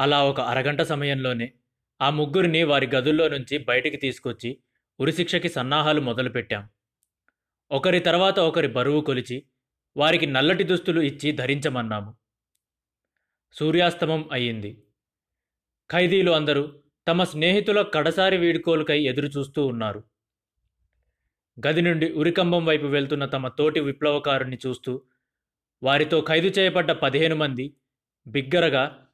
అలా ఒక అరగంట సమయంలోనే ఆ ముగ్గురిని వారి గదుల్లో నుంచి బయటికి తీసుకొచ్చి ఉరిశిక్షకి సన్నాహాలు మొదలుపెట్టాం. ఒకరి తర్వాత ఒకరి బరువు కొలిచి వారికి నల్లటి దుస్తులు ఇచ్చి ధరించమన్నాము. సూర్యాస్తమం అయ్యింది. ఖైదీలు అందరూ తమ స్నేహితుల కడసారి వీడుకోలుకై ఎదురుచూస్తూ ఉన్నారు. గది నుండి ఉరికంబం వైపు వెళ్తున్న తమ తోటి విప్లవకారుని చూస్తూ వారితో ఖైదు చేయబడ్డ పదిహేను మంది బిగ్గరగా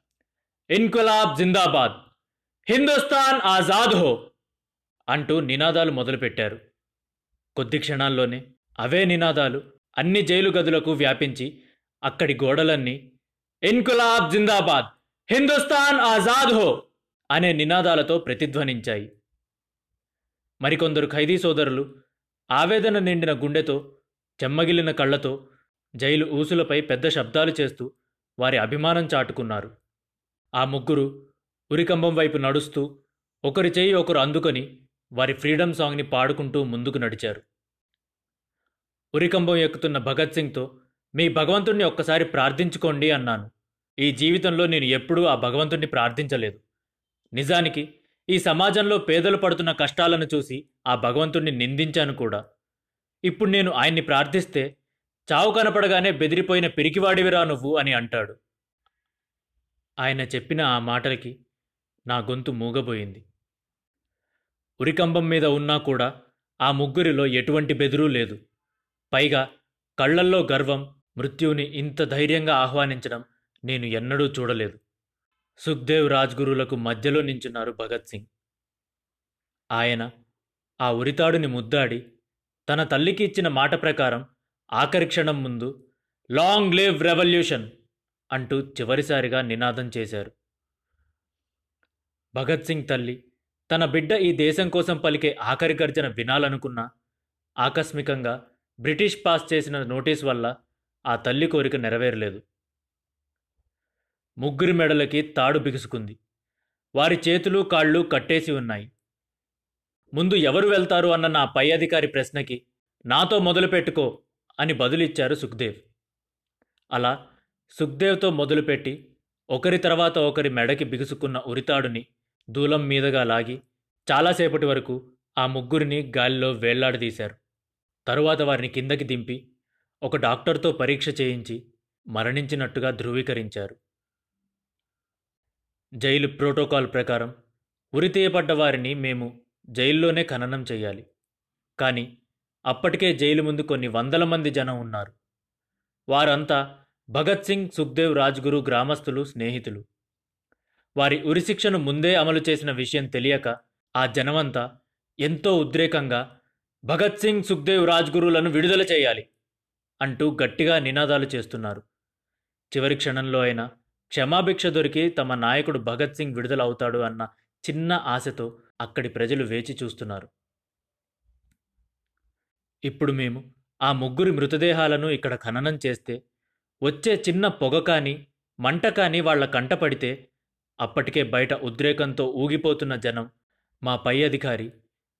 ఇన్కులాబ్ జిందాబాద్. హిందుస్థాన్ ఆజాద్ హో అంటూ నినాదాలు మొదలుపెట్టారు. కొద్ది క్షణాల్లోనే అవే నినాదాలు అన్ని జైలు గదులకు వ్యాపించి అక్కడి గోడలన్నీ ఇన్కులాబ్ జిందాబాద్ హిందుస్థాన్ ఆజాద్ హో అనే నినాదాలతో ప్రతిధ్వనించాయి. మరికొందరు ఖైదీ సోదరులు ఆవేదన నిండిన గుండెతో చెమ్మగిలిన కళ్ళతో జైలు ఊసులపై పెద్ద శబ్దాలు చేస్తూ వారి అభిమానం చాటుకున్నారు. ఆ ముగ్గురు ఉరికంబం వైపు నడుస్తూ ఒకరి చేయి ఒకరు అందుకొని వారి ఫ్రీడమ్ సాంగ్ని పాడుకుంటూ ముందుకు నడిచారు. ఉరికంబం ఎక్కుతున్న భగత్ సింగ్తో మీ భగవంతుణ్ణి ఒక్కసారి ప్రార్థించుకోండి అన్నాను. ఈ జీవితంలో నేను ఎప్పుడూ ఆ భగవంతుణ్ణి ప్రార్థించలేదు. నిజానికి ఈ సమాజంలో పేదలు పడుతున్న కష్టాలను చూసి ఆ భగవంతుణ్ణి నిందించాను కూడా. ఇప్పుడు నేను ఆయన్ని ప్రార్థిస్తే చావు కనపడగానే బెదిరిపోయిన పిరికివాడివిరా నువ్వు అని అంటాడు. ఆయన చెప్పిన ఆ మాటలకి నా గొంతు మూగబోయింది. ఉరికంబం మీద ఉన్నా కూడా ఆ ముగ్గురిలో ఎటువంటి బెదురూ లేదు. పైగా కళ్ళల్లో గర్వం మృత్యువుని ఇంత ధైర్యంగా ఆహ్వానించడం నేను ఎన్నడూ చూడలేదు. సుఖ్దేవ్ రాజ్గురులకు మధ్యలో నించున్నారు భగత్ సింగ్. ఆయన ఆ ఉరితాడుని ముద్దాడి తన తల్లికి ఇచ్చిన మాట ప్రకారం ఆఖరి క్షణం ముందు లాంగ్ లివ్ రెవల్యూషన్! అంటూ చివరిసారిగా నినాదం చేశారు. భగత్ సింగ్ తల్లి తన బిడ్డ ఈ దేశం కోసం పలికే ఆఖరి గర్జన వినాలనుకున్నా ఆకస్మికంగా బ్రిటిష్ పాస్ చేసిన నోటీస్ వల్ల ఆ తల్లి కోరిక నెరవేరలేదు. ముగ్గురి మెడలకి తాడు బిగుసుకుంది. వారి చేతులు కాళ్ళు కట్టేసి ఉన్నాయి. ముందు ఎవరు వెళ్తారు అన్న నా పై అధికారి ప్రశ్నకి నాతో మొదలుపెట్టుకో అని బదులిచ్చారు సుఖ్దేవ్. అలా సుఖ్దేవ్తో మొదలుపెట్టి ఒకరి తర్వాత ఒకరి మెడకి బిగుసుకున్న ఉరితాడుని దూలం మీదుగా లాగి చాలాసేపటి వరకు ఆ ముగ్గురిని గాలిలో వేళ్ళాడదీశారు. తరువాత వారిని కిందకి దింపి ఒక డాక్టర్తో పరీక్ష చేయించి మరణించినట్టుగా ధృవీకరించారు. జైలు ప్రోటోకాల్ ప్రకారం ఉరితీయబడ్డ వారిని మేము జైల్లోనే ఖననం చేయాలి. కానీ అప్పటికే జైలు ముందు కొన్ని వందల మంది జనం ఉన్నారు. వారంతా భగత్ సింగ్ సుఖ్దేవ్ రాజ్గురు గ్రామస్తులు స్నేహితులు. వారి ఉరిశిక్షను ముందే అమలు చేసిన విషయం తెలియక ఆ జనమంతా ఎంతో ఉద్రేకంగా భగత్ సింగ్ సుఖ్దేవ్ రాజ్గురులను విడుదల చేయాలి అంటూ గట్టిగా నినాదాలు చేస్తున్నారు. చివరి క్షణంలో అయినా క్షమాభిక్ష దొరికి తమ నాయకుడు భగత్ సింగ్ విడుదల అవుతాడు అన్న చిన్న ఆశతో అక్కడి ప్రజలు వేచి చూస్తున్నారు. ఇప్పుడు మేము ఆ ముగ్గురి మృతదేహాలను ఇక్కడ ఖననం చేస్తే వచ్చే చిన్న పొగ కానీ మంట కానీ వాళ్ళ కంటపడితే అప్పటికే బయట ఉద్రేకంతో ఊగిపోతున్న జనం. మా పై అధికారి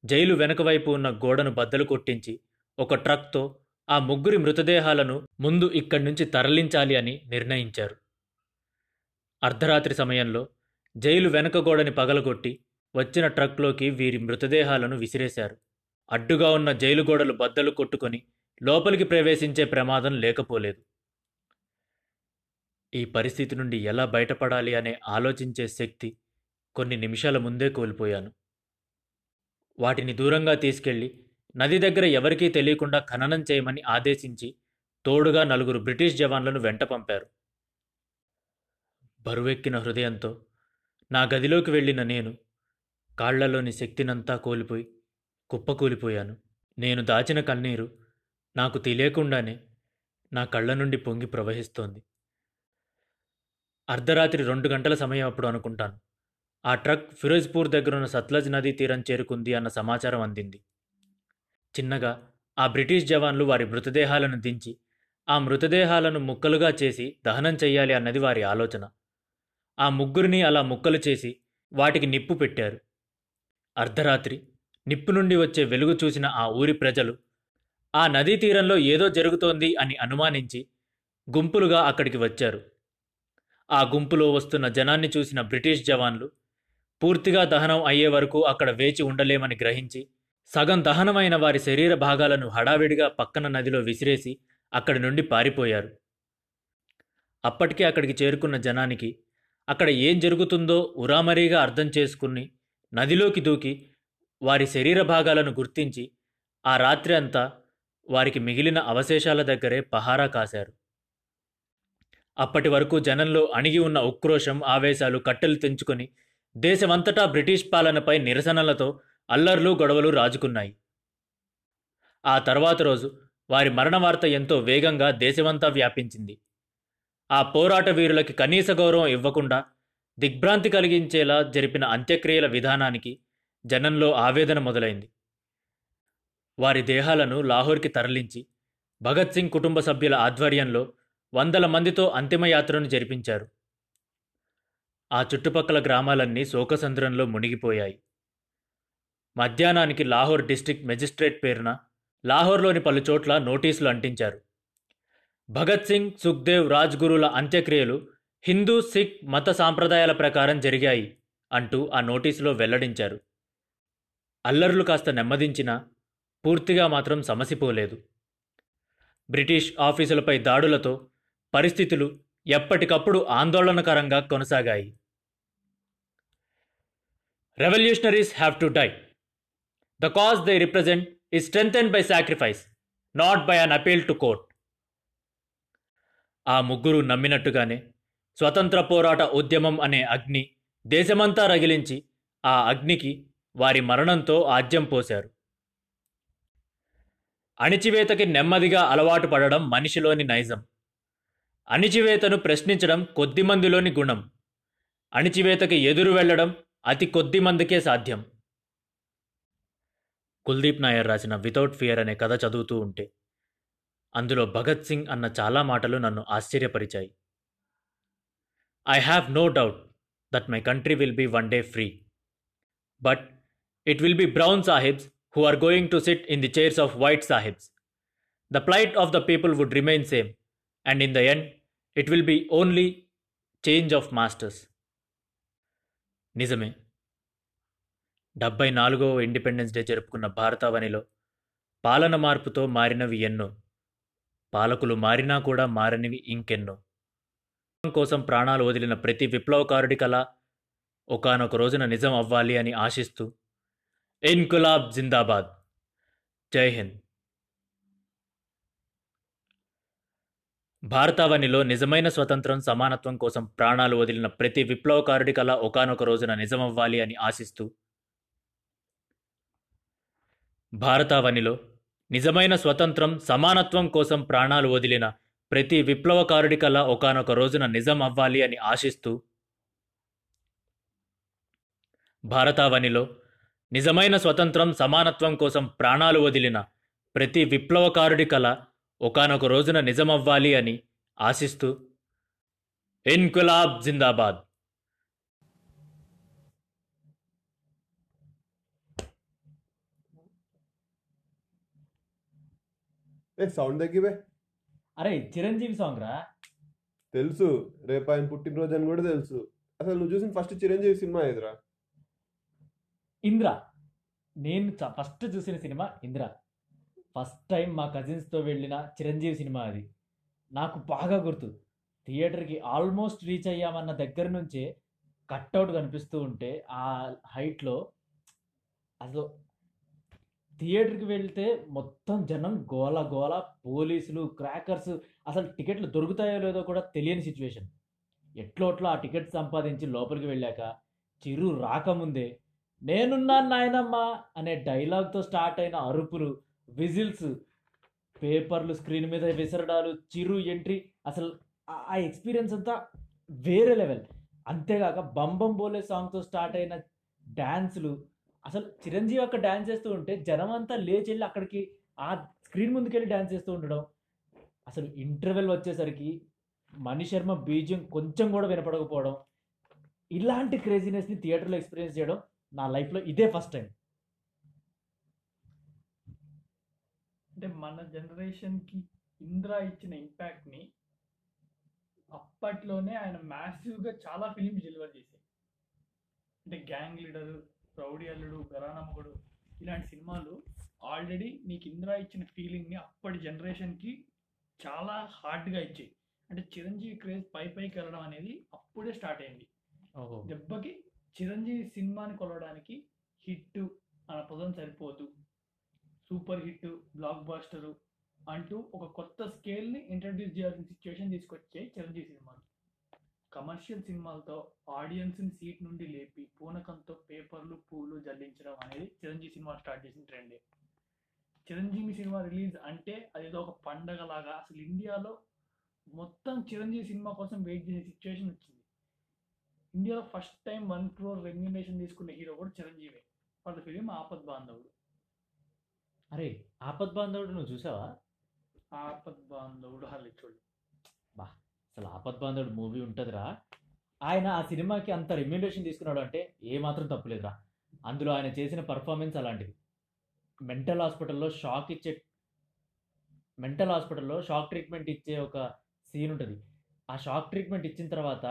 జైలు వెనుకవైపు ఉన్న గోడను బద్దలు కొట్టించి ఒక ట్రక్తో ఆ ముగ్గురి మృతదేహాలను ముందు ఇక్కడి నుంచి తరలించాలి అని నిర్ణయించారు. అర్ధరాత్రి సమయంలో జైలు వెనక గోడని పగలగొట్టి వచ్చిన ట్రక్లోకి వీరి మృతదేహాలను విసిరేశారు. అడ్డుగా ఉన్న జైలు గోడలు బద్దలు కొట్టుకొని లోపలికి ప్రవేశించే ప్రమాదం లేకపోలేదు. ఈ పరిస్థితి నుండి ఎలా బయటపడాలి అనే ఆలోచించే శక్తి కొన్ని నిమిషాల ముందే కోల్పోయాను. వాటిని దూరంగా తీసుకెళ్ళి నది దగ్గర ఎవరికీ తెలియకుండా ఖననం చేయమని ఆదేశించి తోడుగా నలుగురు బ్రిటిష్ జవాన్లను వెంట పంపారు. బరువెక్కిన హృదయంతో నా గదిలోకి వెళ్ళిన నేను కాళ్ళలోని శక్తినంతా కోల్పోయి కుప్పకూలిపోయాను. నేను దాచిన కన్నీరు నాకు తెలియకుండానే నా కళ్ళ నుండి పొంగి ప్రవహిస్తోంది. అర్ధరాత్రి రెండు గంటల సమయం అప్పుడు అనుకుంటాను. ఆ ట్రక్ ఫిరోజ్పూర్ దగ్గరున్న సత్లజ్ నదీ తీరం చేరుకుంది అన్న సమాచారం అందింది. చిన్నగా ఆ బ్రిటిష్ జవాన్లు వారి మృతదేహాలను దించి ఆ మృతదేహాలను ముక్కలుగా చేసి దహనం చెయ్యాలి అన్నది వారి ఆలోచన. ఆ ముగ్గురిని అలా ముక్కలు చేసి వాటికి నిప్పు పెట్టారు. అర్ధరాత్రి నిప్పు నుండి వచ్చే వెలుగు చూసిన ఆ ఊరి ప్రజలు ఆ నదీ తీరంలో ఏదో జరుగుతోంది అని అనుమానించి గుంపులుగా అక్కడికి వచ్చారు. ఆ గుంపులో వస్తున్న జనాన్ని చూసిన బ్రిటిష్ జవాన్లు పూర్తిగా దహనం అయ్యే వరకు అక్కడ వేచి ఉండలేమని గ్రహించి సగం దహనమైన వారి శరీర భాగాలను హడావిడిగా పక్కన నదిలో విసిరేసి అక్కడి నుండి పారిపోయారు. అప్పటికే అక్కడికి చేరుకున్న జనానికి అక్కడ ఏం జరుగుతుందో ఉరామరీగా అర్థం చేసుకుని నదిలోకి దూకి వారి శరీర భాగాలను గుర్తించి ఆ రాత్రి అంతా వారికి మిగిలిన అవశేషాల దగ్గరే పహారా కాశారు. అప్పటి వరకు జనంలో అణిగి ఉన్న ఉక్రోషం ఆవేశాలు కట్టెలు తెంచుకొని దేశమంతటా బ్రిటిష్ పాలనపై నిరసనలతో అల్లర్లు గొడవలు రాజుకున్నాయి. ఆ తర్వాత రోజు వారి మరణ వార్త ఎంతో వేగంగా దేశమంతా వ్యాపించింది. ఆ పోరాట వీరులకి కనీస గౌరవం ఇవ్వకుండా దిగ్భ్రాంతి కలిగించేలా జరిపిన అంత్యక్రియల విధానానికి జనంలో ఆవేదన మొదలైంది. వారి దేహాలను లాహోర్కి తరలించి భగత్ సింగ్ కుటుంబ సభ్యుల ఆధ్వర్యంలో వందల మందితో అంతిమయాత్రను జరిపించారు. ఆ చుట్టుపక్కల గ్రామాలన్నీ శోకసంద్రంలో మునిగిపోయాయి. మధ్యాహ్నానికి లాహోర్ డిస్టిక్ మెజిస్ట్రేట్ పేరున లాహోర్లోని పలు చోట్ల నోటీసులు అంటించారు. భగత్ సింగ్ సుఖ్దేవ్ రాజ్గురుల అంత్యక్రియలు హిందూ సిక్ మత సాంప్రదాయాల ప్రకారం జరిగాయి అంటూ ఆ నోటీసులో వెల్లడించారు. అల్లర్లు కాస్త నెమ్మదించినా పూర్తిగా మాత్రం సమసిపోలేదు. బ్రిటిష్ ఆఫీసులపై దాడులతో పరిస్థితులు ఎప్పటికప్పుడు ఆందోళనకరంగా కొనసాగాయి. Revolutionaries have to die the cause they represent is strengthened by sacrifice, not by an appeal to court. ఆ ముగ్గురు నమ్మినట్టుగానే స్వతంత్ర పోరాట ఉద్యమం అనే అగ్ని దేశమంతా రగిలించి ఆ అగ్నికి వారి మరణంతో ఆజ్యం పోశారు. అణిచివేతకి నెమ్మదిగా అలవాటు పడడం మనిషిలోని నైజం. అణిచివేతను ప్రశ్నించడం కొద్దిమందిలోని గుణం. అణిచివేతకి ఎదురు వెళ్ళడం అతి కొద్ది మందికే సాధ్యం. కుల్దీప్ నాయర్ రాసిన వితౌట్ ఫియర్ అనే కథ చదువుతూ ఉంటే అందులో భగత్ సింగ్ అన్న చాలా మాటలు నన్ను ఆశ్చర్యపరిచాయి. I have no doubt that my country will be one day free but it will be brown sahibs who are going to sit in the chairs of white sahibs. The plight of the people would remain same and in the end it will be only change of masters నిజమే. డెబ్బై నాలుగవ independence day జరుపుకున్న భారతావనిలో పాలన మార్పుతో మారినవి ఎన్నో. పాలకులు మారినా కూడా మారనివి ఇంకెన్నో. కోసం ప్రాణాలు వదిలిన ప్రతి విప్లవకారుడి కళ ఒకనొక రోజున నిజం అవ్వాలి అని ఆశిస్తూ ఇన్కులాబ్ జిందాబాద్. జై హింద్. భారతావనిలో నిజమైన స్వతంత్రం సమానత్వం కోసం ప్రాణాలు వదిలిన ప్రతి విప్లవకారుడి కళ ఒకనొక రోజున నిజమవ్వాలి అని ఆశిస్తూ భారతావనిలో నిజమైన స్వతంత్రం సమానత్వం కోసం ప్రాణాలు వదిలిన ప్రతి విప్లవకారుడి కల ఒకనొక రోజున నిజం అవ్వాలి అని ఆశిస్తూ భారతావనిలో నిజమైన స్వతంత్రం సమానత్వం కోసం ప్రాణాలు వదిలిన ప్రతి విప్లవకారుడి కల ఒకనొక రోజున నిజమవ్వాలి అని ఆశిస్తూ ఇన్కులాబ్ జిందాబాద్. ఏ సౌండ్ తగ్గివే అరే చిరంజీవి సాంగ్ రా. తెలుసు. రేపు ఆయన పుట్టినరోజు అని కూడా తెలుసు. అసలు నువ్వు చూసిన ఫస్ట్ చిరంజీవి సినిమా ఎదురా ఇంద్ర. నేను ఫస్ట్ చూసిన సినిమా ఇంద్ర. ఫస్ట్ టైం మా కజిన్స్తో వెళ్ళిన చిరంజీవి సినిమా అది. నాకు బాగా గుర్తు. థియేటర్కి ఆల్మోస్ట్ రీచ్ అయ్యామన్న దగ్గర నుంచే కట్అవుట్ కనిపిస్తూ ఉంటే ఆ హైట్లో అసలు థియేటర్కి వెళ్తే మొత్తం జనం గోల గోల పోలీసులు క్రాకర్స్ అసలు టికెట్లు దొరుకుతాయో లేదో కూడా తెలియని సిచ్యువేషన్. ఎట్లోట్లా ఆ టికెట్ సంపాదించి లోపలికి వెళ్ళాక చిరు రాకముందే నేనున్నాను నాయనమ్మ అనే డైలాగ్తో స్టార్ట్ అయిన అరుపులు విజిల్స్ పేపర్లు స్క్రీన్ మీద విసరడాలు చిరు ఎంట్రీ అసలు ఆ- ఎక్స్పీరియన్స్ అంతా వేరే లెవెల్. అంతేగాక బంబం బోలే సాంగ్తో స్టార్ట్ అయిన డ్యాన్సులు అసలు చిరంజీవి అక్కడ డ్యాన్స్ చేస్తూ ఉంటే జనం అంతా లేచి వెళ్ళి అక్కడికి ఆ స్క్రీన్ ముందుకెళ్ళి డ్యాన్స్ చేస్తూ ఉండడం అసలు ఇంటర్వెల్ వచ్చేసరికి మణి శర్మ బీజియం కొంచెం కూడా వినపడకపోవడం ఇలాంటి క్రేజీనెస్ని థియేటర్లో ఎక్స్పీరియన్స్ చేయడం నా లైఫ్లో ఇదే ఫస్ట్ టైం. అంటే మన జనరేషన్కి ఇంద్ర ఇచ్చిన ఇంపాక్ట్ని అప్పట్లోనే ఆయన మ్యాసివ్గా చాలా ఫిలిమ్స్ డెలివర్ చేశాయి. అంటే గ్యాంగ్ లీడరు రౌడీ అల్లుడు గరానమ్మగుడు ఇలాంటి సినిమాలు ఆల్రెడీ నీకు ఇందిరా ఇచ్చిన ఫీలింగ్ని అప్పటి జనరేషన్కి చాలా హార్డ్గా ఇచ్చాయి. అంటే చిరంజీవి క్రేజ్ పై పైకి వెళ్ళడం అనేది అప్పుడే స్టార్ట్ అయింది. దెబ్బకి చిరంజీవి సినిమాని కొలవడానికి హిట్ అన్న పదం సరిపోదు. సూపర్ హిట్ బ్లాక్ బాస్టరు అంటూ ఒక కొత్త స్కేల్ని ఇంట్రడ్యూస్ చేయాల్సిన సిచ్యువేషన్ తీసుకొచ్చాయి చిరంజీవి సినిమాలు. కమర్షియల్ సినిమాలతో ఆడియన్స్ని సీట్ నుండి లేపి పూనకంతో పేపర్లు పూలు జల్లించడం అనేది చిరంజీవి సినిమా స్టార్ట్ చేసిన ట్రెండే. చిరంజీవి సినిమా రిలీజ్ అంటే అదేదో ఒక పండగలాగా అసలు ఇండియాలో మొత్తం చిరంజీవి సినిమా కోసం వెయిట్ చేసే సిచ్యువేషన్ వచ్చింది. ఇండియాలో first time one crore remuneration తీసుకున్న హీరో కూడా చిరంజీవి. వాళ్ళ ఫిలిం ఆపద్ బాంధవుడు. అరే ఆపద్ బాంధవుడు నువ్వు చూసావా? ఆపద్ బాంధవుడు హల్లి చూడు. అసలు ఆపద్ బాంధవుడు మూవీ ఉంటుందిరా. ఆయన ఆ సినిమాకి అంత రెమ్యులేషన్ తీసుకున్నాడు అంటే ఏ మాత్రం తప్పులేదురా అందులో ఆయన చేసిన పర్ఫార్మెన్స్ అలాంటిది. మెంటల్ హాస్పిటల్లో షాక్ ఇచ్చే మెంటల్ హాస్పిటల్లో షాక్ ట్రీట్మెంట్ ఇచ్చే ఒక సీన్ ఉంటుంది. ఆ షాక్ ట్రీట్మెంట్ ఇచ్చిన తర్వాత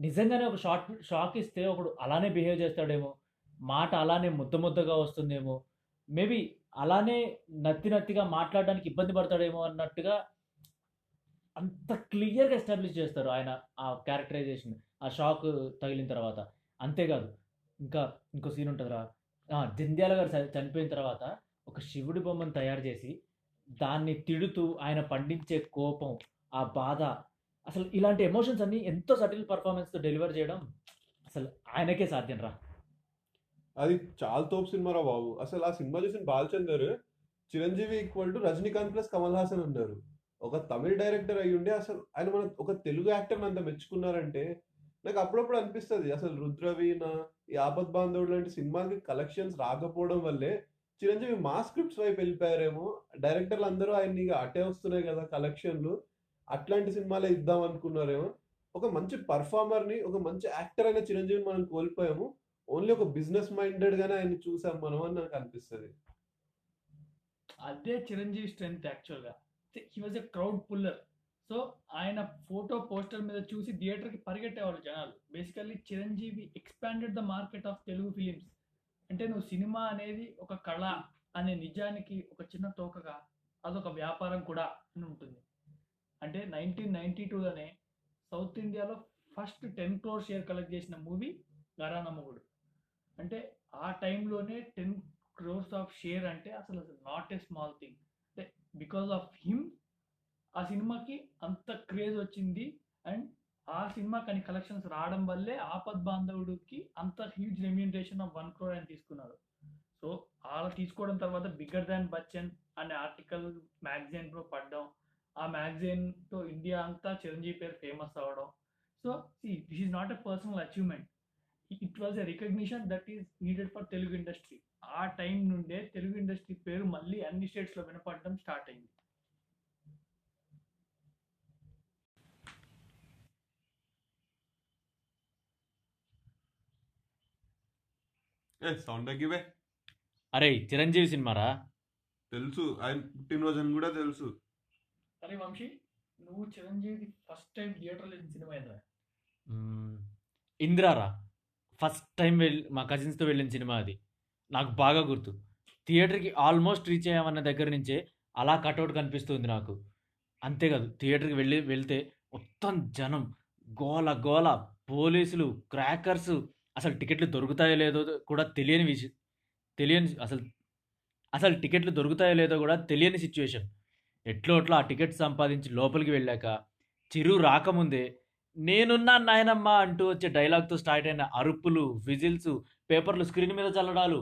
నిజంగానే ఒక షాక్ షాక్ ఇస్తే ఒకడు అలానే బిహేవ్ చేస్తాడేమో. మాట అలానే ముద్ద ముద్దగా వస్తుందేమో. మేబీ అలానే నత్తి నత్తిగా మాట్లాడడానికి ఇబ్బంది పడతాడేమో అన్నట్టుగా అంత క్లియర్గా ఎస్టాబ్లిష్ చేస్తారు ఆయన ఆ క్యారెక్టరైజేషన్ ఆ షాక్ తగిలిన తర్వాత. అంతేకాదు ఇంకా ఇంకో సీన్ ఉంటుందిరా. జంధ్యాల గారు చ- చనిపోయిన తర్వాత ఒక శివుడి బొమ్మను తయారు చేసి దాన్ని తిడుతూ ఆయన పండించే కోపం ఆ బాధ అసలు ఇలాంటి ఎమోషన్స్ అన్ని ఎంతో సటిల్ పర్ఫార్మెన్స్తో డెలివర్ చేయడం అసలు ఆయనకే సాధ్యం రా అది చాలా తోపు సినిమా రా బాబు. అసలు ఆ సినిమా చూసిన Balachander Chiranjeevi equal to Rajinikanth plus Kamal Haasan అన్నారు. ఒక తమిళ డైరెక్టర్ అయి ఉండి అసలు ఆయన మన ఒక తెలుగు యాక్టర్ని అంత మెచ్చుకున్నారంటే నాకు అప్పుడప్పుడు అనిపిస్తుంది. అసలు రుద్రవీణ ఈ ఆపద్ బాంధవుడు లాంటి సినిమాకి కలెక్షన్స్ రాకపోవడం వల్లే చిరంజీవి మా స్క్రిప్ట్స్ వైపు వెళ్ళిపోయారేమో. డైరెక్టర్లు అందరూ ఆయన ఇక అటే వస్తున్నాయి కదా కలెక్షన్లు అట్లాంటి సినిమాలే ఇద్దాం అనుకున్నారేమో. ఒక మంచి పర్ఫార్మర్ని ఒక మంచి యాక్టర్ అయిన చిరంజీవిని మనం కోల్పోయాము. ఓన్లీ ఒక బిజినెస్ మైండెడ్ గానే ఆయన చూసాం మనం అని నాకు అనిపిస్తుంది. అదే చిరంజీవి స్ట్రెంత్ యాక్చువల్గా. He was a crowd puller. So ఆయన ఫోటో పోస్టర్ మీద చూసి థియేటర్కి పరిగెట్టేవాళ్ళు జనాలు. Basically Chiranjeevi expanded the market of Telugu films. అంటే నువ్వు సినిమా అనేది ఒక కళ అనే నిజానికి ఒక చిన్న తోకగా అదొక వ్యాపారం కూడా అని ఉంటుంది. అంటే నైన్టీన్ నైన్టీ టూలోనే సౌత్ ఇండియాలో first ten crore share collect చేసిన మూవీ గరానమ్మగుడు అంటే ఆ టైంలోనే టెన్ క్రోర్స్ ఆఫ్ షేర్ అంటే అసలు నాట్ ఏ స్మాల్ థింగ్ అంటే బికాస్ ఆఫ్ హిమ్ ఆ సినిమాకి అంత క్రేజ్ వచ్చింది అండ్ ఆ సినిమా కానీ కలెక్షన్స్ రావడం వల్లే ఆపద్ బాంధవుడికి అంత huge remuneration of one crore అని తీసుకున్నారు సో అలా తీసుకోవడం తర్వాత బిగ్గర్ దాన్ బచ్చన్ అనే ఆర్టికల్ మ్యాగజైన్లో పడ్డం. ఆ మ్యాగజైన్తో ఇండియా అంతా చిరంజీవి పేరు ఫేమస్ అవ్వడం so this is not a personal achievement it was a recognition that is needed for Telugu industry ఆ టైం నుండే తెలుగు ఇండస్ట్రీ పేరు మళ్ళీ అన్ని స్టేట్స్లో వినపడడం స్టార్ట్ అయింది. సౌండ్ తగ్గివే అరే చిరంజీవి సినిమారా తెలుసు. ఆయన పుట్టినరోజు అని కూడా తెలుసు. అరే వంశీ నువ్వు చిరంజీవి ఫస్ట్ టైం థియేటర్లో సినిమా ఏంద్రా? మ్మ్. ఇందిరారా ఫస్ట్ టైం వెళ్ళి మా కజిన్స్తో వెళ్ళిన సినిమా అది. నాకు బాగా గుర్తు. థియేటర్కి ఆల్మోస్ట్ రీచ్ అయ్యామన్న దగ్గర నుంచే అలా కట్అవుట్ కనిపిస్తుంది నాకు. అంతేకాదు థియేటర్కి వెళ్ళి వెళ్తే మొత్తం జనం గోల గోల పోలీసులు క్రాకర్స్ అసలు టికెట్లు దొరుకుతాయో లేదో కూడా తెలియని విషయం తెలియని అసలు అసలు టికెట్లు దొరుకుతాయో లేదో కూడా తెలియని సిచ్యువేషన్. ఎట్లో అట్లా ఆ టికెట్ సంపాదించి లోపలికి వెళ్ళాక చిరు రాకముందే నేనున్నా నాయనమ్మ అంటూ వచ్చే డైలాగ్తో స్టార్ట్ అయిన అరుపులు విజిల్స్ పేపర్లు స్క్రీన్ మీద చల్లడాలు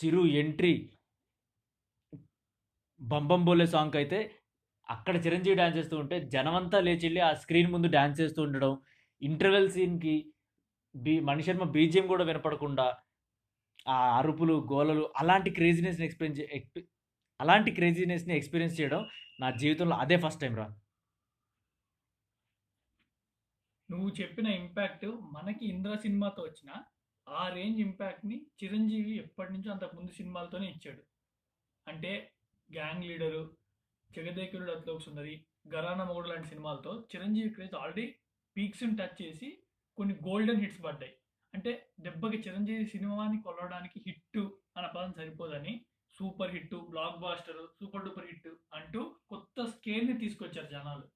చిరు ఎంట్రీ బంబం బోలే సాంగ్ అయితే అక్కడ చిరంజీవి డ్యాన్స్ చేస్తూ ఉంటే జనమంతా లేచి వెళ్ళి ఆ స్క్రీన్ ముందు డ్యాన్స్ చేస్తూ ఉండడం ఇంటర్వెల్ సీన్కి బీ మణిశర్మ బీజిఎం కూడా వినపడకుండా ఆ అరుపులు గోలలు అలాంటి క్రేజీనెస్ని ఎక్స్పీరియన్స్ అలాంటి క్రేజీనెస్ని ఎక్స్పీరియన్స్ చేయడం నా జీవితంలో అదే ఫస్ట్ టైం రా. నువ్వు చెప్పిన ఇంపాక్ట్ మనకి ఇంద్ర సినిమాతో వచ్చిన ఆ రేంజ్ ఇంపాక్ట్ని చిరంజీవి ఎప్పటి నుంచో అంతకు ముందు సినిమాలతోనే ఇచ్చాడు. అంటే గ్యాంగ్ లీడరు జగదేకుడు అత్లోక్ సుందరి గరానా మొగుడు లాంటి సినిమాలతో చిరంజీవి క్రేజ్ ఆల్రెడీ పీక్స్ని టచ్ చేసి కొన్ని గోల్డెన్ హిట్స్ పడ్డాయి. అంటే దెబ్బకి చిరంజీవి సినిమాని కొలవడానికి హిట్ అన్న పదం సరిపోదని super hit blockbuster super duper hit అంటూ కొత్త స్కేల్ని తీసుకొచ్చారు జనాలు.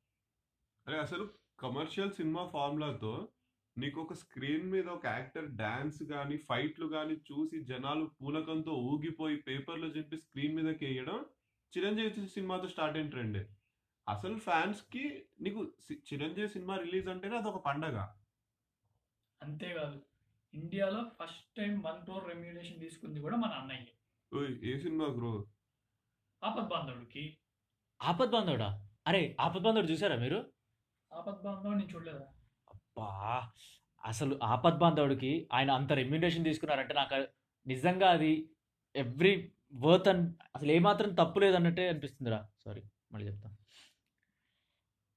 అరే అసలు కమర్షియల్ సినిమా ఫార్ములాతో నీకు ఒక స్క్రీన్ మీద ఒక యాక్టర్ డాన్స్ కానీ ఫైట్లు కానీ చూసి జనాలు పూనకంతో ఊగిపోయి పేపర్లో చెప్పి స్క్రీన్ మీదకి వేయడం చిరంజీవి సినిమాతో స్టార్ట్ అయిన ట్రెండే. అసలు ఫ్యాన్స్కి నీకు చిరంజీవి సినిమా రిలీజ్ అంటేనే అదొక పండగ. అంతేకాదు ఇండియాలో first time one crore remuneration తీసుకుంది కూడా మన అన్నయ్య. ఏ సినిమా బ్రో? ఆపద్ బాంధవుడికి ఆపద్ బాంధవుడా అరే ఆపద్ బాంధవుడు చూసారా మీరు? ఆపద్ బాంధవుడు నేను చూడలేదా? అబ్బా! అసలు ఆపద్ బాంధవుడికి ఆయన అంత రెమ్యునేషన్ తీసుకున్నారంటే నాకు నిజంగా అది ఎవ్రీ వర్త్ అన్ అసలు ఏమాత్రం తప్పు లేదన్నట్టే అనిపిస్తుందిరా. సారీ మళ్ళీ చెప్తా.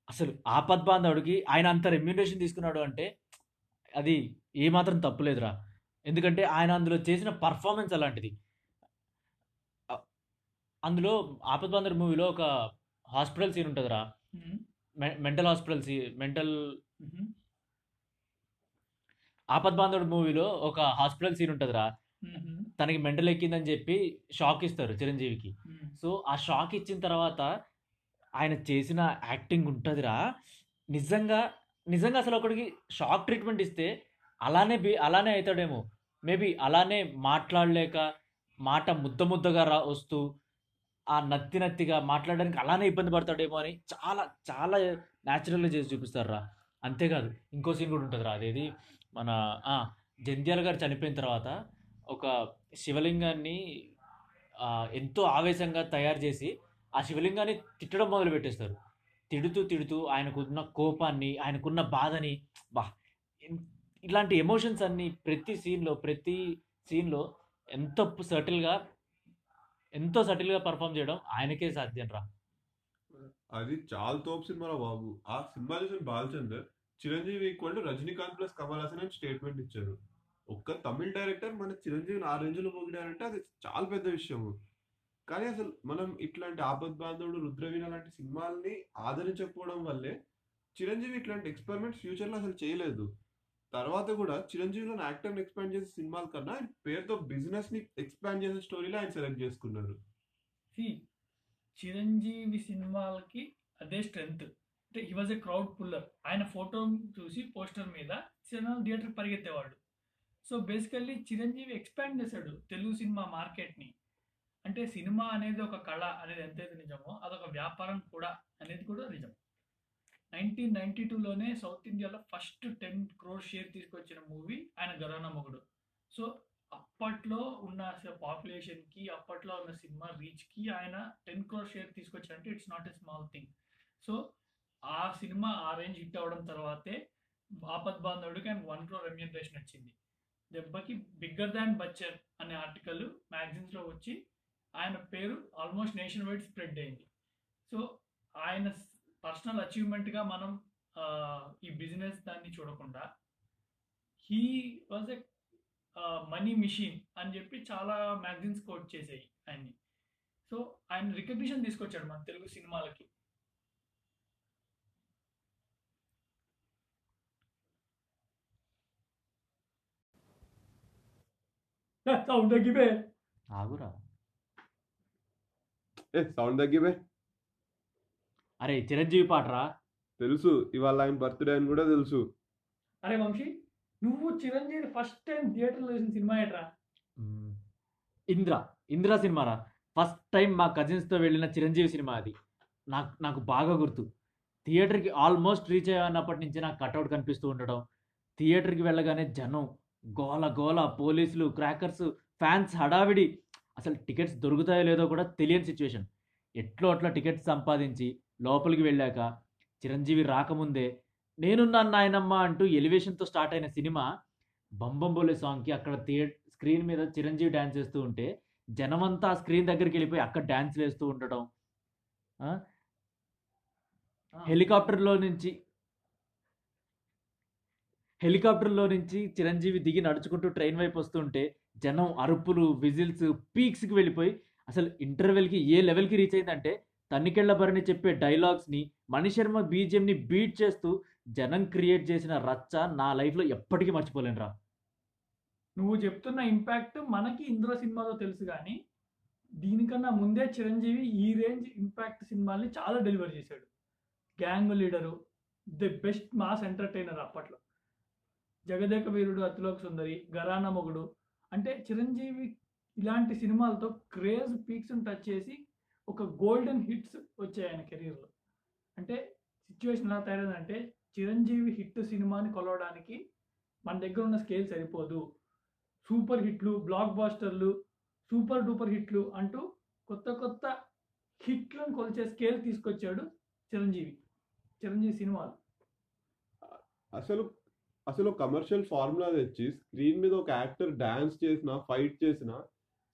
అసలు ఆపద్ బాంధవుడికి ఆయన అంత రెమ్యునేషన్ తీసుకున్నాడు అంటే అది ఏమాత్రం తప్పు లేదురా. ఎందుకంటే ఆయన అందులో చేసిన పర్ఫార్మెన్స్ అలాంటిది. అందులో ఆపద్ బాంధవుడి మూవీలో ఒక హాస్పిటల్ సీన్ ఉంటుందిరా. మెంటల్ హాస్పిటల్ సీ మెంటల్ మ్మ్. ఆపద్ బాంధవుడు మూవీలో ఒక హాస్పిటల్ సీన్ ఉంటుందిరా. తనకి మెంటల్ ఎక్కిందని చెప్పి షాక్ ఇస్తారు చిరంజీవికి. సో ఆ షాక్ ఇచ్చిన తర్వాత ఆయన చేసిన యాక్టింగ్ ఉంటుందిరా నిజంగా నిజంగా అసలు ఒకడికి షాక్ ట్రీట్మెంట్ ఇస్తే అలానే బి అలానే అవుతాడేమో మేబీ అలానే మాట్లాడలేక మాట ముద్ద ముద్దగా రా వస్తూ ఆ నత్తి నత్తిగా మాట్లాడడానికి అలానే ఇబ్బంది పడతాడేమో అని చాలా చాలా న్యాచురల్గా చేసి చూపిస్తారు రా అంతేకాదు ఇంకో సీన్ కూడా ఉంటుంది రా అదేది? మన జంధ్యాల గారు చనిపోయిన తర్వాత ఒక శివలింగాన్ని ఎంతో ఆవేశంగా తయారు చేసి ఆ శివలింగాన్ని తిట్టడం మొదలు పెట్టేస్తారు. తిడుతూ తిడుతూ ఆయనకున్న కోపాన్ని ఆయనకున్న బాధని బా ఇలాంటి ఎమోషన్స్ అన్నీ ప్రతి సీన్లో ప్రతి సీన్లో ఎంత సటిల్గా ఎంతో సటిల్గా పర్ఫామ్ చేయడం ఆయనకే సాధ్యం రా అది చాలా తోపు సినిమా బాబు. ఆ సినిమా చూసిన బాలచందర్ చిరంజీవి ఈక్వల్ రజనీకాంత్ ప్లస్ కమల్ హాసన్ అని స్టేట్మెంట్ ఇచ్చారు. ఒక్క తమిళ డైరెక్టర్ మన చిరంజీవిని ఆ రేంజ్లో పొగిడారంటే అది చాలా పెద్ద విషయము. కానీ అసలు మనం ఇట్లాంటి ఆపద్ బాంధవుడు రుద్రవీణ లాంటి సినిమాల్ని ఆదరించకపోవడం వల్లే చిరంజీవి ఇట్లాంటి ఎక్స్పెరిమెంట్స్ ఫ్యూచర్లో అసలు చేయలేదు. తర్వాత కూడా చిరంజీవిలో యాక్టర్ని ఎక్స్పాండ్ చేసే సినిమాల కన్నా ఆయన పేరుతో బిజినెస్ని ఎక్స్పాండ్ చేసే స్టోరీలో ఆయన సెలెక్ట్ చేసుకున్నారు. చిరంజీవి సినిమాలకి అదే స్ట్రెంగ్త్ అంటే he was a crowd puller ఆయన ఫోటో చూసి పోస్టర్ మీద సినిమా థియేటర్ పరిగెత్తేవాడు. సో బేసికల్లీ చిరంజీవి ఎక్స్పాండ్ చేశాడు తెలుగు సినిమా మార్కెట్ని అంటే సినిమా అనేది ఒక కళ అనేది ఎంతైతే నిజమో అదొక వ్యాపారం కూడా అనేది కూడా నిజం. నైన్టీన్ నైన్టీ టూలోనే సౌత్ ఇండియాలో ఫస్ట్ టెన్ క్రోర్ షేర్ తీసుకొచ్చిన మూవీ ఆయన గరానా మొగుడు. సో అప్పట్లో ఉన్న పాపులేషన్కి అప్పట్లో ఉన్న సినిమా రీచ్కి ఆయన ten crore share తీసుకొచ్చారంటే it's not a small thing. So ఆ సినిమా ఆ రేంజ్ హిట్ అవ్వడం తర్వాతే ఆపద్ బాంధవుడికి ఆయన వన్ క్రోర్ రెమ్యూనరేషన్ వచ్చింది. దెబ్బకి బిగ్గర్ దాన్ బచ్చర్ అనే ఆర్టికల్ మ్యాగజైన్స్లో వచ్చి ఆయన పేరు ఆల్మోస్ట్ నేషన్ వైడ్ స్ప్రెడ్ అయింది. సో ఆయన పర్సనల్ అచీవ్మెంట్గా మనం ఆ, ఈ బిజినెస్ దాన్ని చూడకుండా he was a money machine అని చెప్పి చాలా మ్యాగజైన్స్ కోట్ చేసాయి ఆయన్ని. సో ఆయన రికగ్నిషన్ తీసుకొచ్చాడు మన తెలుగు సినిమాలకి. సౌండ్ తగ్గిపోయి. ఆగురా. ఏ సౌండ్ తగ్గిపోయి. అరే చిరంజీవి పాటరా? తెలుసు. ఇవాళ ఆయన బర్త్డే అని కూడా తెలుసు. అరే వంశీ నువ్వు చిరంజీవి ఫస్ట్ టైం థియేటర్లో చూసిన సినిమా ఏంట్రా. ఇంద్ర. ఇంద్ర సినిమారా? ఫస్ట్ టైం మా కజిన్స్తో వెళ్ళిన చిరంజీవి సినిమా అది. నాకు నాకు బాగా గుర్తు. థియేటర్కి ఆల్మోస్ట్ రీచ్ అయ్యన్నప్పటి నుంచి నాకు కట్అవుట్ కనిపిస్తూ ఉండడం. థియేటర్కి వెళ్ళగానే జనం గోల గోల పోలీసులు క్రాకర్స్ ఫ్యాన్స్ హడావిడి. అసలు టికెట్స్ దొరుకుతాయో లేదో కూడా తెలియని సిచ్యువేషన్. ఎట్లో అట్లా టికెట్స్ సంపాదించి లోపలికి వెళ్ళాక చిరంజీవి రాకముందే నేనున్నాను నాయనమ్మ అంటూ ఎలివేషన్తో స్టార్ట్ అయిన సినిమా బంబంబోలే సాంగ్కి అక్కడ థియే స్క్రీన్ మీద చిరంజీవి డ్యాన్స్ చేస్తూ ఉంటే జనమంతా స్క్రీన్ దగ్గరికి వెళ్ళిపోయి అక్కడ డ్యాన్స్ వేస్తూ ఉండడం ఆ? హెలికాప్టర్లో నుంచి హెలికాప్టర్లో నుంచి చిరంజీవి దిగి నడుచుకుంటూ ట్రైన్ వైపు వస్తుంటే జనం అరుపులు విజిల్స్ పీక్స్కి వెళ్ళిపోయి అసలు ఇంటర్వెల్కి ఏ లెవెల్కి రీచ్ అయిందంటే తనికెళ్ళ చెప్పే డైలాగ్స్ని మణిశర్మ బీజిఎంని బీట్ చేస్తూ జనం క్రియేట్ చేసిన రచ్చ నా లైఫ్లో ఎప్పటికీ మర్చిపోలేనురా. నువ్వు చెప్తున్న ఇంపాక్ట్ మనకి ఇంద్ర సినిమాలో తెలుసు కానీ దీనికన్నా ముందే చిరంజీవి ఈ రేంజ్ ఇంపాక్ట్ సినిమాల్ని చాలా డెలివర్ చేశాడు. Gang leader the best mass entertainer అప్పట్లో. జగదేక వీరుడు అతిలోక సుందరి గరాన మొగుడు. అంటే చిరంజీవి ఇలాంటి సినిమాలతో క్రేజ్ పీక్స్ని టచ్ చేసి ఒక గోల్డెన్ హిట్స్ వచ్చాయి ఆయన కెరీర్లో. అంటే సిచ్యువేషన్ ఎలా తయారైందంటే చిరంజీవి హిట్ సినిమాని కొలవడానికి మన దగ్గర ఉన్న స్కేల్ సరిపోదు. సూపర్ హిట్లు బ్లాక్ బాస్టర్లు సూపర్ డూపర్ హిట్లు అంటూ కొత్త కొత్త హిట్లను కొలిచే స్కేల్ తీసుకొచ్చాడు చిరంజీవి. చిరంజీవి సినిమాలు. అసలు అసలు కమర్షియల్ ఫార్ములా తెచ్చి స్క్రీన్ మీద ఒక యాక్టర్ డాన్స్ చేసిన ఫైట్ చేసిన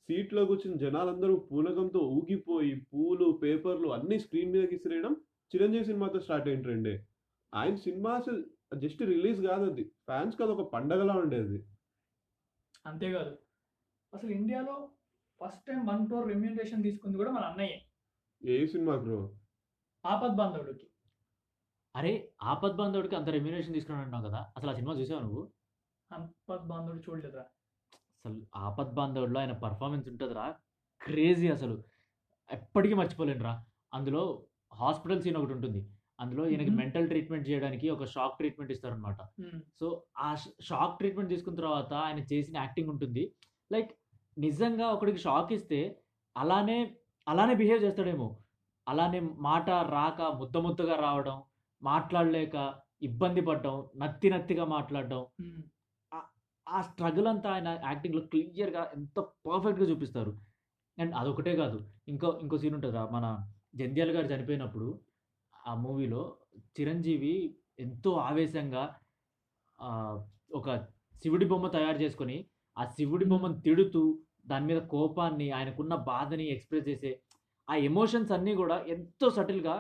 సీట్లో కూర్చుని జనాలందరూ పూనకంతో ఊగిపోయి పూలు పేపర్లు అన్ని స్క్రీన్ మీదకి ఇసిరేయడం చిరంజీవి సినిమాతో స్టార్ట్ అయిన ట్రెండే. ఆయన సినిమా అసలు జస్ట్ రిలీజ్ కాదు అది ఫ్యాన్స్ అది ఒక పండగలా ఉండేది. అంతేకాదు అసలు ఇండియాలో first time one crore remuneration తీసుకుంది కూడా మన అన్నయ్య. ఏ సినిమా బ్రో? ఆపద్ బాంధవుడికి. అరే ఆపద్ బాంధవుడికి అంత రెమ్యునేషన్ తీసుకున్నాడు అంటున్నావు కదా. అసలు ఆ సినిమా చూసావు నువ్వు? ఆపద్ బాంధవుడు చూడలేదురా. అసలు ఆపద్ బాంధవుడిలో ఆయన పర్ఫార్మెన్స్ ఉంటుందిరా. క్రేజీ అసలు. ఎప్పటికీ మర్చిపోలేనురా. అందులో హాస్పిటల్ సీన్ ఒకటి ఉంటుంది. అందులో ఈయనకి. మెంటల్ ట్రీట్మెంట్ చేయడానికి ఒక షాక్ ట్రీట్మెంట్ ఇస్తారనమాట సో ఆ షాక్ ట్రీట్మెంట్ తీసుకున్న తర్వాత ఆయన చేసిన యాక్టింగ్ ఉంటుంది. లైక్ నిజంగా ఒకడికి షాక్ ఇస్తే అలానే అలానే బిహేవ్ చేస్తాడేమో. అలానే మాట రాక ముద్ద ముద్దగా రావడం మాట్లాడలేక ఇబ్బంది పడడం నత్తి నత్తిగా మాట్లాడడం. ఆ స్ట్రగుల్ అంతా ఆయన యాక్టింగ్లో క్లియర్గా ఎంత పర్ఫెక్ట్గా చూపిస్తారు. అండ్ అదొకటే కాదు ఇంకో ఇంకో సీన్ ఉంటుందా మన జంధ్యాల గారు చనిపోయినప్పుడు ఆ మూవీలో చిరంజీవి ఎంతో ఆవేశంగా ఒక శివుడి బొమ్మ తయారు చేసుకొని ఆ శివుడి బొమ్మను తిడుతూ దాని మీద కోపాన్ని ఆయనకున్న బాధని ఎక్స్ప్రెస్ చేసే ఆ ఎమోషన్స్ అన్నీ కూడా ఎంతో సటిల్గా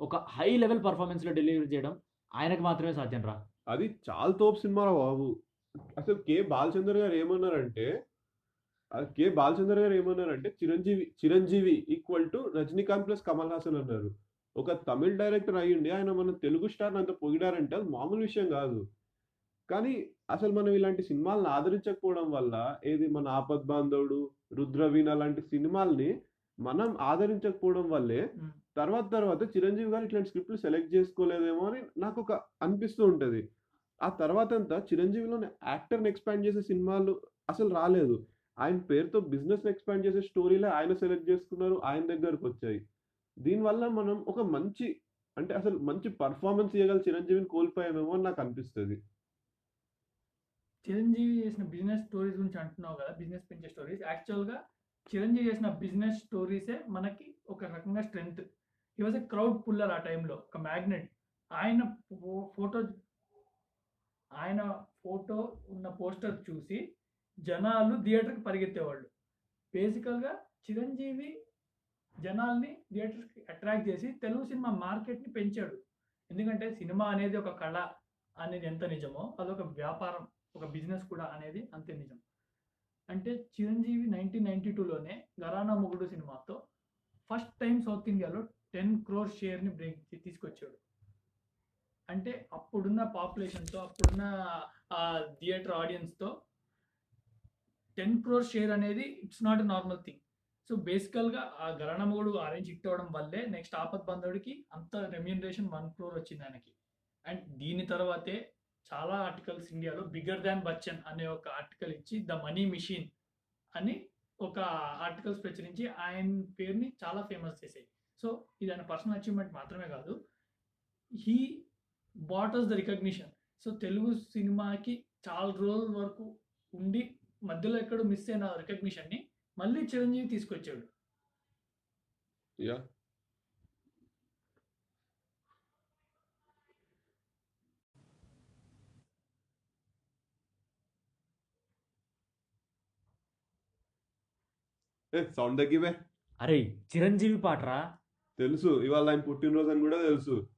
ఒక హై లెవెల్ పర్ఫార్మెన్స్లో డెలివరీ చేయడం ఆయనకు మాత్రమే సాధ్యం రా అది చాలా తోపు సినిమా బాబు. అసలు కే బాలచందర్ గారు ఏమన్నారంటే కే బాలచందర్ గారు ఏమన్నారంటే Chiranjeevi Chiranjeevi equal to Rajinikanth plus Kamal Haasan అన్నారు. ఒక తమిళ్ డైరెక్టర్ అయ్యుండి ఆయన మన తెలుగు స్టార్ని అంత పొగిడారంటే అది మామూలు విషయం కాదు. కానీ అసలు మనం ఇలాంటి సినిమాలను ఆదరించకపోవడం వల్ల ఏది మన ఆపద్ బాంధవుడు రుద్రవీణ లాంటి సినిమాల్ని మనం ఆదరించకపోవడం వల్లే తర్వాత తర్వాత చిరంజీవి గారు ఇట్లాంటి స్క్రిప్ట్లు సెలెక్ట్ చేసుకోలేదేమో అని నాకు ఒక అనిపిస్తూ ఉంటుంది. ఆ తర్వాత అంతా చిరంజీవిలోని యాక్టర్ని ఎక్స్పాండ్ చేసే సినిమాలు అసలు రాలేదు. ఆయన పేరుతో బిజినెస్ ఎక్స్పాండ్ చేసే స్టోరీలే ఆయన సెలెక్ట్ చేసుకున్నారు ఆయన దగ్గరకు వచ్చాయి. దీనివల్ల మనం ఒక మంచి అంటే అసలు మంచి పర్ఫార్మెన్స్ ఇవ్వగల చిరంజీవిని కోల్పోయామేమో అని నాకు అనిపిస్తుంది. చిరంజీవి చేసిన బిజినెస్ స్టోరీస్ గురించి అంటున్నావు కదా బిజినెస్ పెంచే స్టోరీస్. యాక్చువల్గా చిరంజీవి చేసిన బిజినెస్ స్టోరీసే మనకి ఒక రకంగా స్ట్రెంగ్త్. ఈ వాజ్ ఎ క్రౌడ్ పుల్లర్ ఆ టైంలో ఒక మ్యాగ్నెట్. ఆయన ఫోటో ఆయన ఫోటో ఉన్న పోస్టర్ చూసి జనాలు థియేటర్కి పరిగెత్తేవాళ్ళు. బేసికల్గా చిరంజీవి జనాల్ని థియేటర్కి అట్రాక్ట్ చేసి తెలుగు సినిమా మార్కెట్ని పెంచాడు. ఎందుకంటే సినిమా అనేది ఒక కళ అనేది ఎంత నిజమో అదొక వ్యాపారం ఒక బిజినెస్ కూడా అనేది అంతే నిజం. అంటే చిరంజీవి నైన్టీన్ నైన్టీ టూలోనే గరానా మొగుడు సినిమాతో ఫస్ట్ టైం సౌత్ ఇండియాలో టెన్ క్రోర్ షేర్ని బ్రేక్ తీసుకొచ్చాడు. అంటే అప్పుడున్న పాపులేషన్తో అప్పుడున్న థియేటర్ ఆడియన్స్తో టెన్ క్రోర్ షేర్ అనేది it's not a normal thing. So బేసికల్గా ఆ గరణమగుడు అరేంజ్ హిట్ అవ్వడం వల్లే నెక్స్ట్ ఆపత్ బంధుడికి అంత రెమ్యూనరేషన్ వన్ క్రోర్ వచ్చింది ఆయనకి. అండ్ దీని తర్వాతే చాలా ఆర్టికల్స్ ఇండియాలో బిగ్గర్ దాన్ బచ్చన్ అనే ఒక ఆర్టికల్ ఇచ్చి ద మనీ మిషన్ అని ఒక ఆర్టికల్స్ ప్రచురించి ఆయన పేరుని చాలా ఫేమస్ చేసాయి సో ఇది ఆయన పర్సనల్ అచీవ్మెంట్ మాత్రమే కాదు. He bought us the recognition. So Telugu సినిమాకి చాలా రోజుల వరకు ఉండి మధ్యలో ఎక్కడ మిస్ అయిన రికగ్నిషన్ని మళ్ళీ చిరంజీవి తీసుకొచ్చాడు. యా ఏ సౌండ్ తగ్గివే. అరే చిరంజీవి పాటరా? తెలుసు ఇవాళ ఆయన పుట్టినరోజు అని కూడా తెలుసు.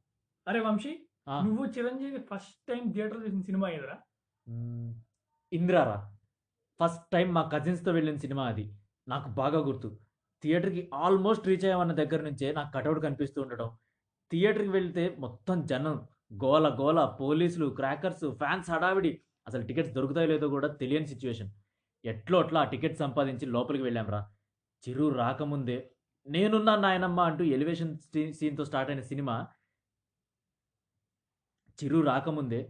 అరే వంశీ నువ్వు చిరంజీవి ఫస్ట్ టైం థియేటర్ చూసిన సినిమా ఏదిరా? ఇంద్రారా. ఫస్ట్ టైం మా కజిన్స్తో వెళ్ళిన సినిమా అది. నాకు బాగా గుర్తు. థియేటర్కి ఆల్మోస్ట్ రీచ్ అయ్యామన్న దగ్గర నుంచే నాకు కటౌట్ కనిపిస్తూ ఉండడం. థియేటర్కి వెళ్తే మొత్తం జనం. గోల గోల పోలీసులు క్రాకర్స్ ఫ్యాన్స్ హడావిడి. అసలు టికెట్స్ దొరుకుతాయో లేదో కూడా తెలియని సిచ్యువేషన్ ఎట్లో అట్లా ఆ టికెట్ సంపాదించి లోపలికి వెళ్ళాంరా. చిరు రాకముందే నేనున్నా నాయనమ్మ అంటూ ఎలివేషన్ సీన్తో స్టార్ట్ అయిన సినిమా చిరు రాకముందే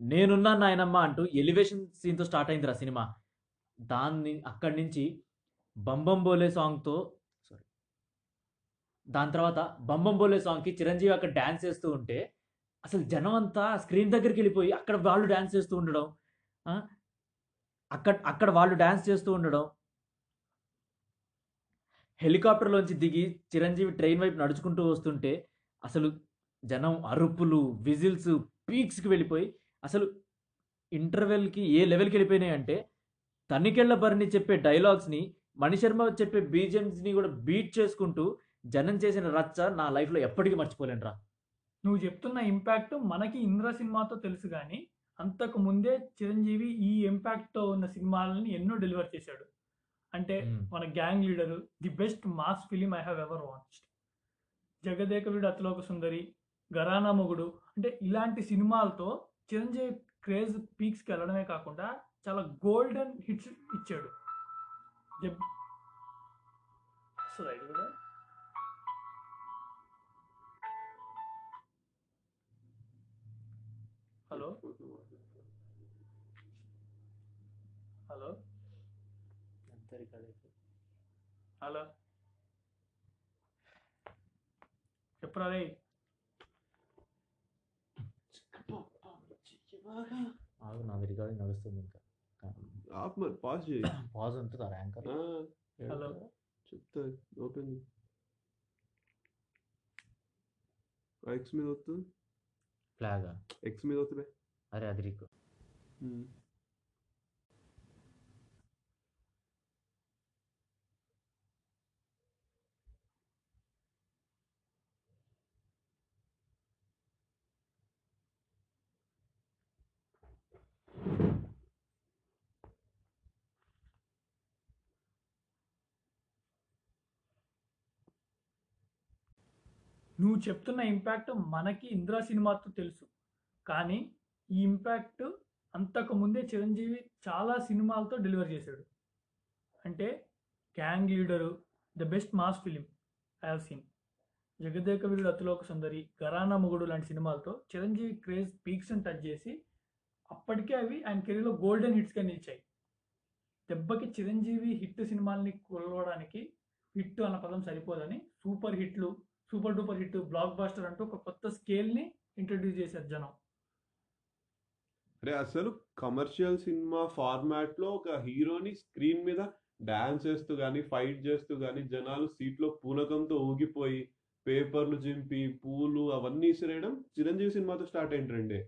నేనున్నా నాయనమ్మ అంటూ ఎలివేషన్ సీన్తో స్టార్ట్ అయింది రా సినిమా. దాన్ని అక్కడి నుంచి బంబం బోలే సాంగ్తో సారీ. దాని తర్వాత బంబం బోలే సాంగ్కి చిరంజీవి అక్కడ డ్యాన్స్ చేస్తూ ఉంటే అసలు జనం అంతా స్క్రీన్ దగ్గరికి వెళ్ళిపోయి అక్కడ వాళ్ళు డ్యాన్స్ చేస్తూ ఉండడం అక్కడ అక్కడ వాళ్ళు డ్యాన్స్ చేస్తూ ఉండడం. హెలికాప్టర్లోంచి దిగి చిరంజీవి ట్రైన్ వైపు నడుచుకుంటూ వస్తుంటే అసలు జనం అరుపులు విజిల్స్ పీక్స్కి వెళ్ళిపోయి అసలు ఇంటర్వెల్కి ఏ లెవెల్కి వెళ్ళిపోయినాయి అంటే తనికెళ్ళ భరణి చెప్పే డైలాగ్స్ని మణిశర్మ చెప్పే బీజిఎమ్స్ని కూడా బీట్ చేసుకుంటూ జనం చేసిన రచ్చ నా లైఫ్లో ఎప్పటికీ మర్చిపోలేనురా. నువ్వు చెప్తున్న ఇంపాక్ట్ మనకి ఇంద్ర సినిమాతో తెలుసు కానీ అంతకు ముందే చిరంజీవి ఈ ఇంపాక్ట్తో ఉన్న సినిమాలని ఎన్నో డెలివర్ చేశాడు. అంటే మన gang leader the best mass film I have ever watched. Jagadeka వీడు అతిలోక సుందరి గరానా మొగుడు. అంటే ఇలాంటి సినిమాలతో చిరంజీవి క్రేజ్ పీక్స్కి వెళ్ళడమే కాకుండా చాలా గోల్డెన్ హిట్స్ ఇచ్చాడు. వస్తుందా ఇది కూడా హలో? హలో? హలో? చెప్పరా రే? ఆగు నాది రికార్డింగ్ నడుస్తుంది ఇంకా. ఆప్ మరి పాస్ చేయి. పాజ్ ఉంటుందా ర్యాంకర్ ఆ, హలో. చెప్తా ఓపెన్ ఎక్స్ మీద వస్తుంది. ఫ్లాగా? ఎక్స్ మీద వస్తుంది. అరే అది రిక్. నువ్వు చెప్తున్న ఇంపాక్ట్ మనకి ఇంద్ర సినిమాతో తెలుసు. కానీ ఈ ఇంపాక్ట్ అంతకు ముందే చిరంజీవి చాలా సినిమాలతో డెలివర్ చేశాడు. అంటే gang leader the best mass film I have seen Jagadeka Veerudu Athiloka Sundari Gharana Mogudu లాంటి సినిమాలతో చిరంజీవి క్రేజ్ పీక్స్ని టచ్ చేసి అప్పటికే అవి ఆయన కెరీర్లో గోల్డెన్ హిట్స్గా నిలిచాయి. దెబ్బకి చిరంజీవి హిట్ సినిమాల్ని కొలవడానికి హిట్ అన్న పదం సరిపోదని సూపర్ హిట్లు super duper hit blockbuster అంటూ ఒక కొత్త స్కేల్ని ఇంట్రడ్యూస్ చేశారు జనం. అరే అసలు కమర్షియల్ సినిమా ఫార్మాట్లో ఒక హీరోని స్క్రీన్ మీద డాన్స్ చేస్తూ కానీ ఫైట్ చేస్తూ కానీ జనాలు సీట్లో పూనకంతో ఊగిపోయి పేపర్లు చింపి పూలు అవన్నీ ఇసిరేయడం చిరంజీవి సినిమాతో స్టార్ట్ అయింటండి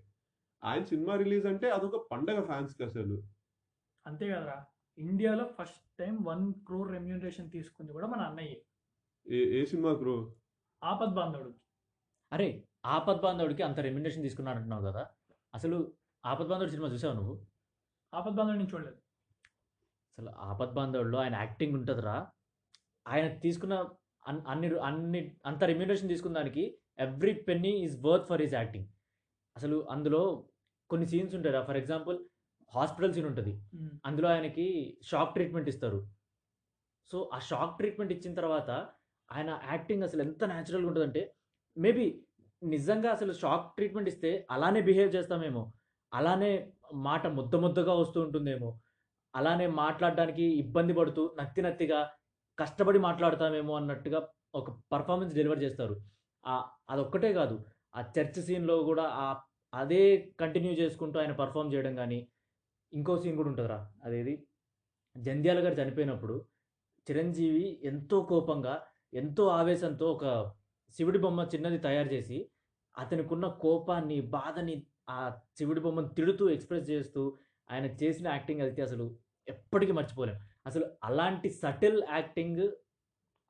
ఆయన సినిమా రిలీజ్ అంటే అదొక పండగ ఫ్యాన్స్కి అసలు. అంతే కదరా. ఇండియాలో first time one crore remuneration తీసుకుంది కూడా మన అన్నయ్య. ఏ సినిమా బ్రో ఆపద్ బాంధవుడు అరే ఆపద్ బాంధవుడికి అంత రెమ్యునేషన్ తీసుకున్నాడు అంటున్నావు కదా. అసలు ఆపద్ బాంధవుడు సినిమా చూసావు నువ్వు? ఆపద్ బాంధవుడు నేను చూడలేదు. అసలు ఆపద్ బాంధవుల్లో ఆయన యాక్టింగ్ ఉంటుందిరా. ఆయన తీసుకున్న అన్- అన్ని అన్ని అంత రెమ్యునేషన్ తీసుకున్న దానికి every penny is worth for his acting. అసలు అందులో కొన్ని సీన్స్ ఉంటాయి ఫర్ ఎగ్జాంపుల్ హాస్పిటల్ సీన్ ఉంటుంది. అందులో ఆయనకి షాక్ ట్రీట్మెంట్ ఇస్తారు. సో ఆ షాక్ ట్రీట్మెంట్ ఇచ్చిన తర్వాత ఆయన యాక్టింగ్ అసలు ఎంత న్యాచురల్గా ఉంటుందంటే మేబీ నిజంగా అసలు షాక్ ట్రీట్మెంట్ ఇస్తే అలానే బిహేవ్ చేస్తామేమో అలానే మాట ముద్ద ముద్దగా వస్తూ ఉంటుందేమో అలానే మాట్లాడడానికి ఇబ్బంది పడుతూ నత్తి నత్తిగా కష్టపడి మాట్లాడతామేమో అన్నట్టుగా ఒక పర్ఫార్మెన్స్ డెలివర్ చేస్తారు. అదొక్కటే కాదు ఆ చర్చ్ సీన్లో కూడా ఆ అదే కంటిన్యూ చేసుకుంటూ ఆయన పర్ఫామ్ చేయడం కానీ ఇంకో సీన్ కూడా ఉంటుందిరా. అదేది జంధ్యాల గారు చనిపోయినప్పుడు చిరంజీవి ఎంతో కోపంగా ఎంతో ఆవేశంతో ఒక శివుడి బొమ్మ చిన్నది తయారు చేసి అతనికున్న కోపాన్ని బాధని ఆ శివుడి బొమ్మను తిడుతూ ఎక్స్ప్రెస్ చేస్తూ ఆయన చేసిన యాక్టింగ్ అయితే అసలు ఎప్పటికీ మర్చిపోలేం. అసలు అలాంటి సటిల్ యాక్టింగ్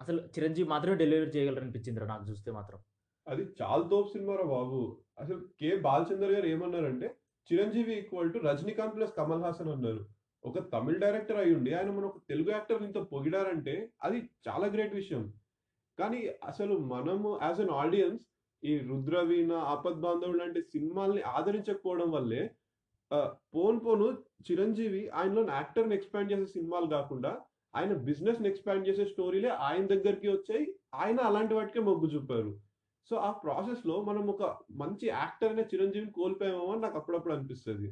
అసలు చిరంజీవి మాత్రమే డెలివరీ చేయగలరు అనిపించిందిరా నాకు చూస్తే మాత్రం. అది చాలా తోపు సినిమారా బాబు. అసలు కే బాలచందర్ గారు ఏమన్నారంటే Chiranjeevi equal to Rajinikanth plus Kamal Haasan అన్నారు. ఒక తమిళ డైరెక్టర్ అయి ఉండి ఆయన మన ఒక తెలుగు యాక్టర్ ఇంత పొగిడారంటే అది చాలా గ్రేట్ విషయం. కానీ అసలు మనము యాజ్ అన్ ఆడియన్స్ ఈ రుద్రవీణ ఆపద్ బాంధవులు లాంటి సినిమాల్ని ఆదరించకపోవడం వల్లే పోన్ పోను చిరంజీవి ఆయనలో యాక్టర్ని ఎక్స్పాండ్ చేసే సినిమాలు కాకుండా ఆయన బిజినెస్ని ఎక్స్పాండ్ చేసే స్టోరీలే ఆయన దగ్గరికి వచ్చాయి. ఆయన అలాంటి వాటికే మొగ్గు చూపారు. సో ఆ ప్రాసెస్లో మనం ఒక మంచి యాక్టర్ అనే చిరంజీవిని కోల్పోయామో అని నాకు అప్పుడప్పుడు అనిపిస్తుంది.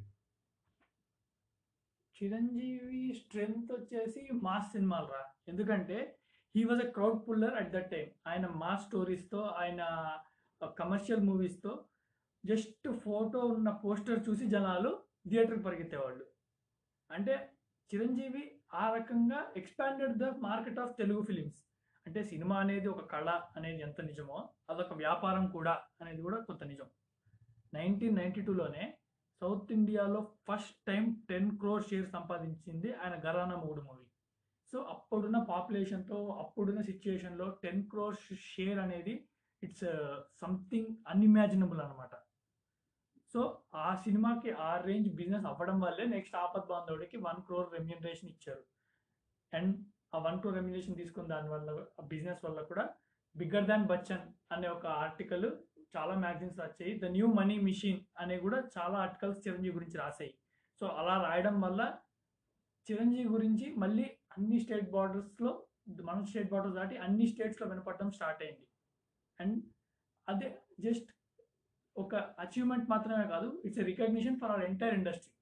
చిరంజీవి స్ట్రెంగ్త్ వచ్చేసి మాస్ సినిమాలు రా. ఎందుకంటే he was a crowd puller at that time ఆయన మా స్టోరీస్తో ఆయన కమర్షియల్ మూవీస్తో జస్ట్ ఫోటో ఉన్న పోస్టర్ చూసి జనాలు థియేటర్కి పరిగెత్తేవాళ్ళు. అంటే చిరంజీవి ఆ రకంగా expanded the market of Telugu films అంటే సినిమా అనేది ఒక కళ అనేది ఎంత నిజమో అదొక వ్యాపారం కూడా అనేది కూడా కొంత నిజం. నైన్టీన్ నైన్టీ టూలోనే సౌత్ ఇండియాలో first time ten crore share సంపాదించింది ఆయన గరానా మూడు మూవీ. సో అప్పుడున్న పాపులేషన్తో అప్పుడున్న సిచ్యుయేషన్లో టెన్ క్రోర్ షేర్ అనేది ఇట్స్ సంథింగ్ అన్ఇమాజినబుల్ అనమాట సో ఆ సినిమాకి ఆ రేంజ్ బిజినెస్ అవ్వడం వల్లే నెక్స్ట్ ఆపద్ బాంధవుడికి వన్ క్రోర్ రెమ్యూనరేషన్ ఇచ్చారు. అండ్ ఆ వన్ క్రోర్ రెమ్యూనరేషన్ తీసుకున్న దాని వల్ల ఆ బిజినెస్ వల్ల కూడా బిగ్గర్ దాన్ బచ్చన్ అనే ఒక ఆర్టికల్ చాలా మ్యాగజైన్స్ వచ్చాయి. ద న్యూ మనీ మిషన్ అనే కూడా చాలా ఆర్టికల్స్ చిరంజీవి గురించి రాసాయి సో అలా రాయడం వల్ల చిరంజీవి గురించి మళ్ళీ అన్ని స్టేట్ బార్డర్స్లో మన స్టేట్ బార్డర్స్ దాటి అన్ని స్టేట్స్లో వినపడడం స్టార్ట్ అయింది. అండ్ అదే జస్ట్ ఒక అచీవ్మెంట్ మాత్రమే కాదు it's a recognition for our entire industry